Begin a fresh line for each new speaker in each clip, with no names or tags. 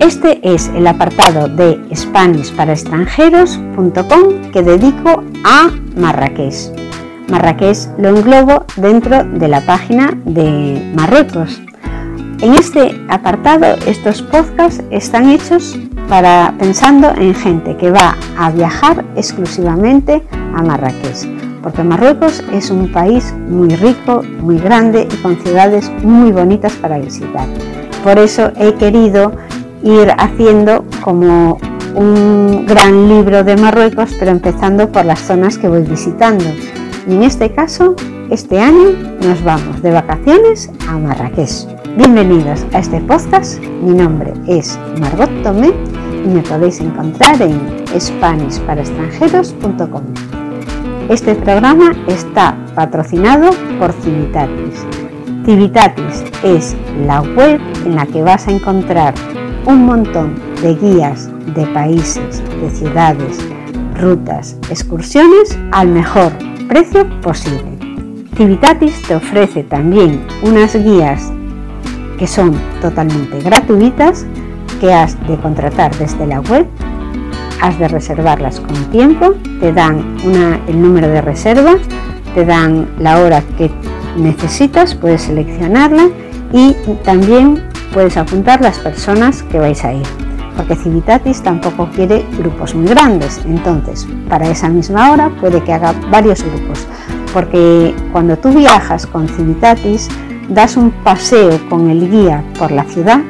Este es el apartado de SpanishParaExtranjeros.com que dedico a Marrakech. Marrakech lo englobo dentro de la página de Marruecos. En este apartado, estos podcasts están hechos para pensando en gente que va a viajar exclusivamente a Marrakech, porque Marruecos es un país muy rico, muy grande y con ciudades muy bonitas para visitar. Por eso he querido ir haciendo como un gran libro de Marruecos, pero empezando por las zonas que voy visitando. Y en este caso, este año nos vamos de vacaciones a Marrakech. Bienvenidos a este podcast. Mi nombre es Margot Tomé y me podéis encontrar en SpanishParaExtranjeros.com. Este programa está patrocinado por Civitatis. Civitatis es la web en la que vas a encontrar un montón de guías de países, de ciudades, rutas, excursiones al mejor precio posible. Civitatis te ofrece también unas guías que son totalmente gratuitas que has de contratar desde la web, has de reservarlas con tiempo, te dan el número de reserva, te dan la hora que necesitas, puedes seleccionarla y también puedes apuntar las personas que vais a ir, porque Civitatis tampoco quiere grupos muy grandes, entonces para esa misma hora puede que haga varios grupos, porque cuando tú viajas con Civitatis das un paseo con el guía por la ciudad,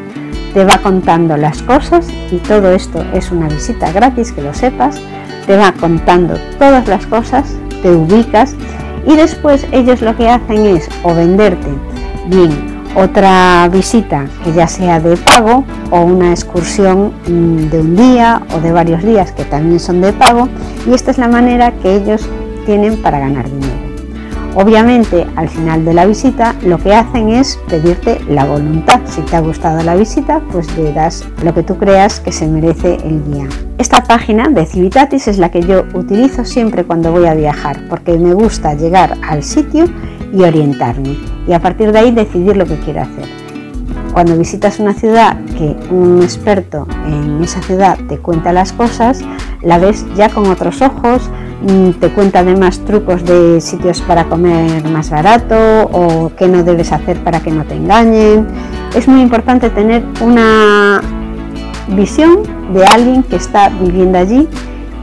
te va contando las cosas y todo esto es una visita gratis, que lo sepas, te va contando todas las cosas, te ubicas y después ellos lo que hacen es o venderte bien otra visita que ya sea de pago o una excursión mm, de un día o de varios días que también son de pago y esta es la manera que ellos tienen para ganar dinero. Obviamente al final de la visita lo que hacen es pedirte la voluntad. Si te ha gustado la visita pues le das lo que tú creas que se merece el día. Esta página de Civitatis es la que yo utilizo siempre cuando voy a viajar porque me gusta llegar al sitio y orientarme y a partir de ahí decidir lo que quiero hacer. Cuando visitas una ciudad que un experto en esa ciudad te cuenta las cosas, la ves ya con otros ojos, mm, te cuenta además trucos de sitios para comer más barato o qué no debes hacer para que no te engañen. Es muy importante tener una visión de alguien que está viviendo allí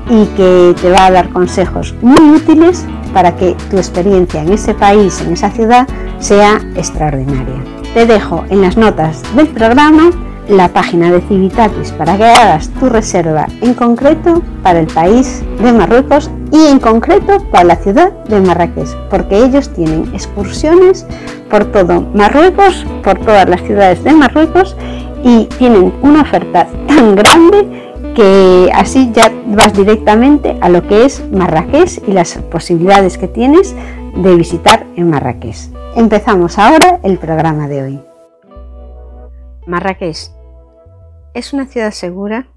y que te va a dar consejos muy útiles para que tu experiencia en ese país, en esa ciudad, sea extraordinaria. Te dejo en las notas del programa la página de Civitatis para que hagas tu reserva en concreto para el país de Marruecos y en concreto para la ciudad de Marrakech, porque ellos tienen excursiones por todo Marruecos, por todas las ciudades de Marruecos y tienen una oferta tan grande que así ya vas directamente a lo que es Marrakech y las posibilidades que tienes de visitar en Marrakech. Empezamos ahora el programa de hoy. Marrakech es una ciudad segura.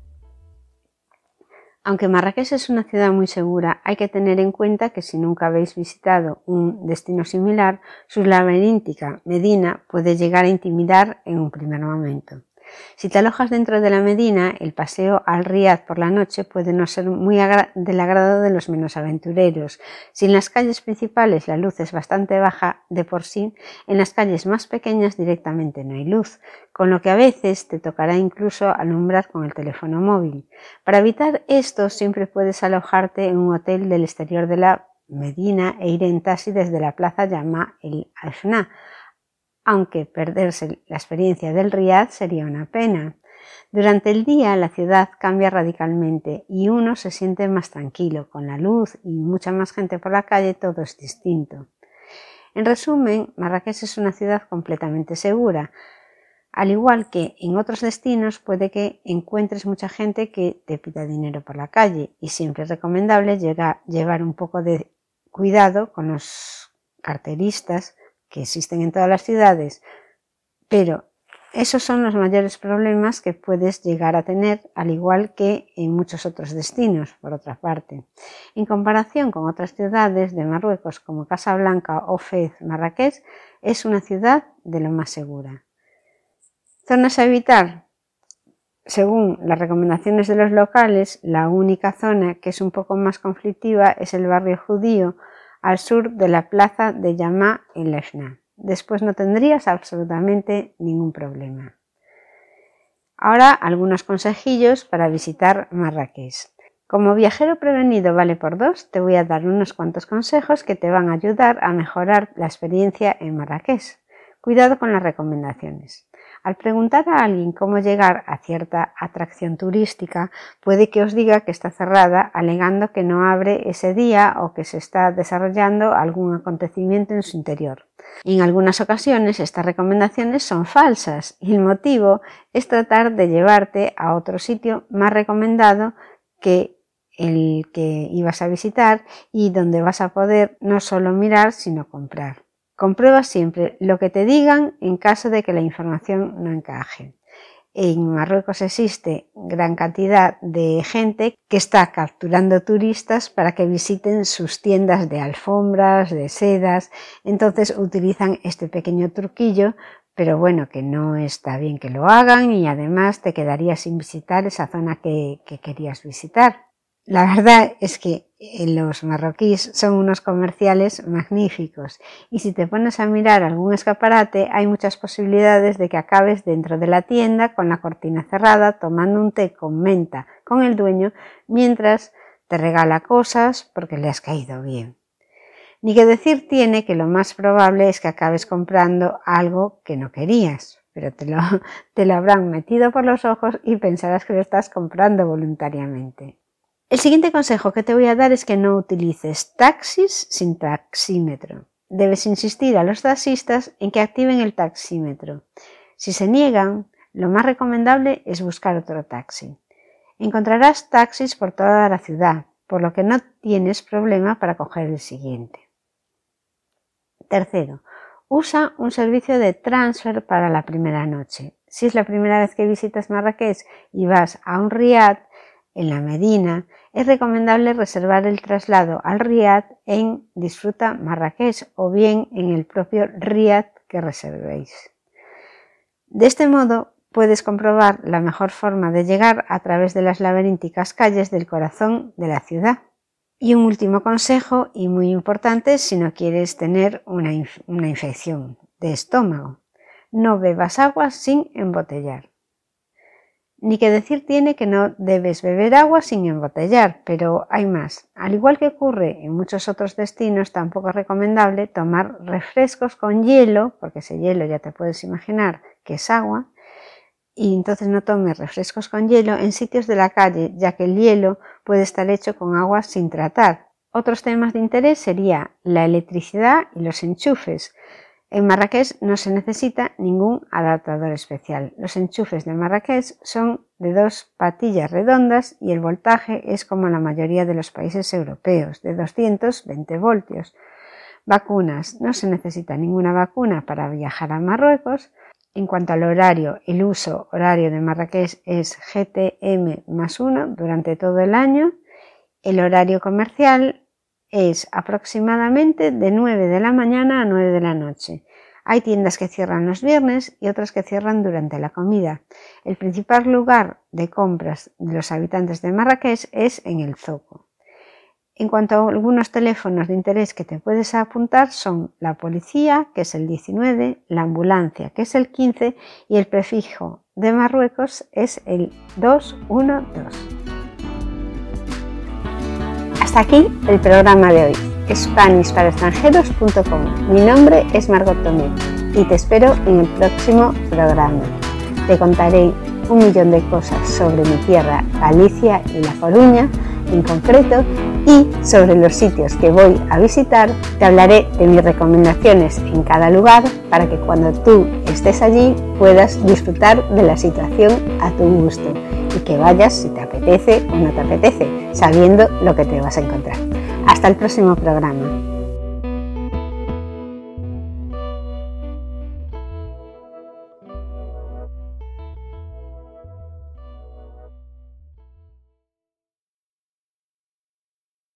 Aunque Marrakech es una ciudad muy segura, hay que tener en cuenta que si nunca habéis visitado un destino similar, su laberíntica Medina puede llegar a intimidar en un primer momento. Si te alojas dentro de la Medina, el paseo al Riad por la noche puede no ser muy del agrado de los menos aventureros. Si en las calles principales la luz es bastante baja de por sí, en las calles más pequeñas directamente no hay luz, con lo que a veces te tocará incluso alumbrar con el teléfono móvil. Para evitar esto, siempre puedes alojarte en un hotel del exterior de la Medina e ir en taxi desde la plaza llamada el Ashna aunque perderse la experiencia del Riad sería una pena. Durante el día la ciudad cambia radicalmente y uno se siente más tranquilo, con la luz y mucha más gente por la calle todo es distinto. En resumen, Marrakech es una ciudad completamente segura. Al igual que en otros destinos puede que encuentres mucha gente que te pida dinero por la calle y siempre es recomendable llevar un poco de cuidado con los carteristas que existen en todas las ciudades, pero esos son los mayores problemas que puedes llegar a tener, al igual que en muchos otros destinos, por otra parte. En comparación con otras ciudades de Marruecos como Casablanca o Fez, Marrakech, es una ciudad de lo más segura. Zonas a evitar. según las recomendaciones de los locales, la única zona que es un poco más conflictiva es el barrio judío al sur de la plaza de Yamá en Lefna. Después no tendrías absolutamente ningún problema. Ahora algunos consejillos para visitar Marrakech. Como viajero prevenido vale por dos, te voy a dar unos cuantos consejos que te van a ayudar a mejorar la experiencia en Marrakech. Cuidado con las recomendaciones. Al preguntar a alguien cómo llegar a cierta atracción turística, puede que os diga que está cerrada, alegando que no abre ese día o que se está desarrollando algún acontecimiento en su interior. en algunas ocasiones estas recomendaciones son falsas y el motivo es tratar de llevarte a otro sitio más recomendado que el que ibas a visitar y donde vas a poder no solo mirar sino comprar. Comprueba siempre lo que te digan en caso de que la información no encaje. En Marruecos existe gran cantidad de gente que está capturando turistas para que visiten sus tiendas de alfombras, de sedas. Entonces utilizan este pequeño truquillo, pero bueno, que no está bien que lo hagan y además te quedarías sin visitar esa zona que, que querías visitar. La verdad es que eh, los marroquíes son unos comerciales magníficos y si te pones a mirar algún escaparate hay muchas posibilidades de que acabes dentro de la tienda con la cortina cerrada tomando un té con menta con el dueño mientras te regala cosas porque le has caído bien. Ni que decir tiene que lo más probable es que acabes comprando algo que no querías, pero te lo, te lo habrán metido por los ojos y pensarás que lo estás comprando voluntariamente. El siguiente consejo que te voy a dar es que no utilices taxis sin taxímetro. Debes insistir a los taxistas en que activen el taxímetro. Si se niegan, lo más recomendable es buscar otro taxi. Encontrarás taxis por toda la ciudad, por lo que no tienes problema para coger el siguiente. Tercero, usa un servicio de transfer para la primera noche. Si es la primera vez que visitas Marrakech y vas a un riad en la Medina, es recomendable reservar el traslado al Riad en Disfruta Marrakech o bien en el propio Riad que reservéis. De este modo puedes comprobar la mejor forma de llegar a través de las laberínticas calles del corazón de la ciudad. Y un último consejo y muy importante si no quieres tener una, una infección de estómago. No bebas agua sin embotellar. Ni que decir tiene que no debes beber agua sin embotellar, pero hay más. Al igual que ocurre en muchos otros destinos, tampoco es recomendable tomar refrescos con hielo, porque ese hielo ya te puedes imaginar que es agua, y entonces no tomes refrescos con hielo en sitios de la calle, ya que el hielo puede estar hecho con agua sin tratar. Otros temas de interés sería la electricidad y los enchufes. En Marrakech no se necesita ningún adaptador especial. Los enchufes de Marrakech son de dos patillas redondas y el voltaje es como en la mayoría de los países europeos, de 220 voltios. Vacunas. No se necesita ninguna vacuna para viajar a Marruecos. En cuanto al horario, el uso horario de Marrakech es GTM más 1 durante todo el año. El horario comercial es aproximadamente de 9 de la mañana a 9 de la noche. Hay tiendas que cierran los viernes y otras que cierran durante la comida. El principal lugar de compras de los habitantes de Marrakech es en el Zoco. En cuanto a algunos teléfonos de interés que te puedes apuntar son la policía, que es el 19, la ambulancia, que es el 15 y el prefijo de Marruecos es el 212. Hasta aquí el programa de hoy, SpanishParaExtranjeros.com. Mi nombre es Margot Tomé y te espero en el próximo programa. Te contaré un millón de cosas sobre mi tierra, Galicia y La Coruña en concreto y sobre los sitios que voy a visitar. Te hablaré de mis recomendaciones en cada lugar para que cuando tú estés allí puedas disfrutar de la situación a tu gusto y que vayas si te apetece o no te apetece, sabiendo lo que te vas a encontrar. Hasta el próximo programa.